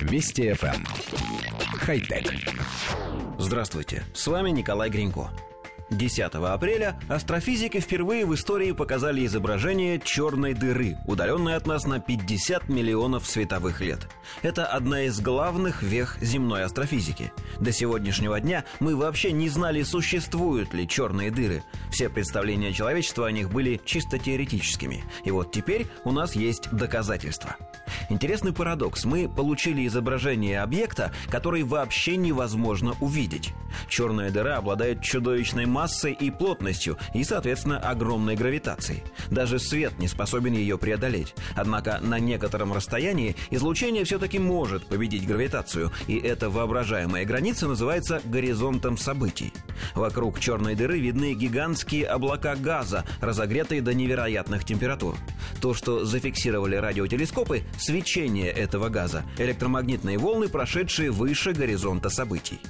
Вести FM. Эм. Хай-тек. Здравствуйте, с вами Николай Гринько. 10 апреля астрофизики впервые в истории показали изображение черной дыры, удаленной от нас на 50 миллионов световых лет. Это одна из главных вех земной астрофизики. До сегодняшнего дня мы вообще не знали, существуют ли черные дыры. Все представления человечества о них были чисто теоретическими. И вот теперь у нас есть доказательства. Интересный парадокс. Мы получили изображение объекта, который вообще невозможно увидеть. Черная дыра обладает чудовищной массой и плотностью, и, соответственно, огромной гравитацией. Даже свет не способен ее преодолеть. Однако на некотором расстоянии излучение все-таки может победить гравитацию, и эта воображаемая граница называется горизонтом событий. Вокруг черной дыры видны гигантские облака газа, разогретые до невероятных температур. То, что зафиксировали радиотелескопы, свечение этого газа, электромагнитные волны, прошедшие выше горизонта событий.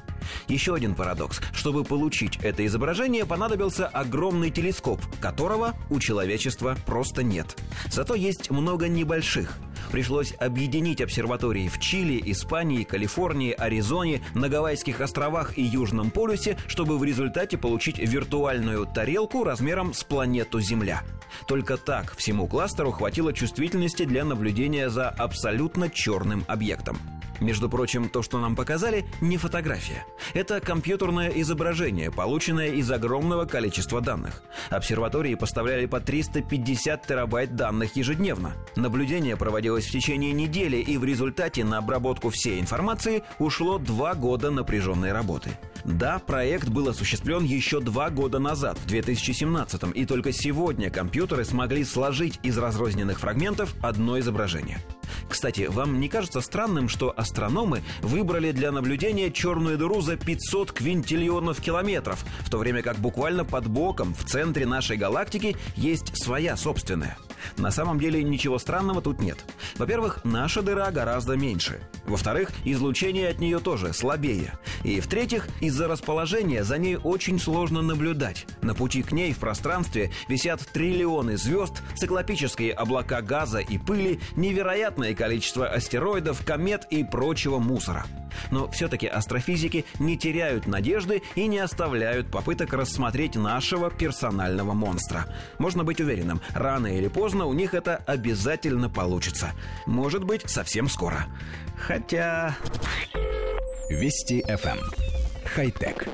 Еще один парадокс. Чтобы получить это изображение, понадобился огромный телескоп, которого у человечества просто нет. Зато есть много небольших. Пришлось объединить обсерватории в Чили, Испании, Калифорнии, Аризоне, на Гавайских островах и Южном полюсе, чтобы в результате получить виртуальную тарелку размером с планету Земля. Только так всему кластеру хватило чувствительности для наблюдения за абсолютно черным объектом. Между прочим, то, что нам показали, не фотография. Это компьютерное изображение, полученное из огромного количества данных. Обсерватории поставляли по 350 терабайт данных ежедневно. Наблюдение проводилось в течение недели, и в результате на обработку всей информации ушло два года напряженной работы. Да, проект был осуществлен еще два года назад, в 2017 и только сегодня компьютеры смогли сложить из разрозненных фрагментов одно изображение. Кстати, вам не кажется странным, что астрономы выбрали для наблюдения черную дыру за 500 квинтиллионов километров, в то время как буквально под боком, в центре нашей галактики, есть своя собственная? На самом деле ничего странного тут нет. Во-первых, наша дыра гораздо меньше. Во-вторых, излучение от нее тоже слабее. И в-третьих, из-за расположения за ней очень сложно наблюдать. На пути к ней в пространстве висят триллионы звезд, циклопические облака газа и пыли, невероятное количество астероидов, комет и прочего мусора. Но все-таки астрофизики не теряют надежды и не оставляют попыток рассмотреть нашего персонального монстра. Можно быть уверенным, рано или поздно у них это обязательно получится. Может быть, совсем скоро. Хотя... Вести FM. Эм. Хай-тек.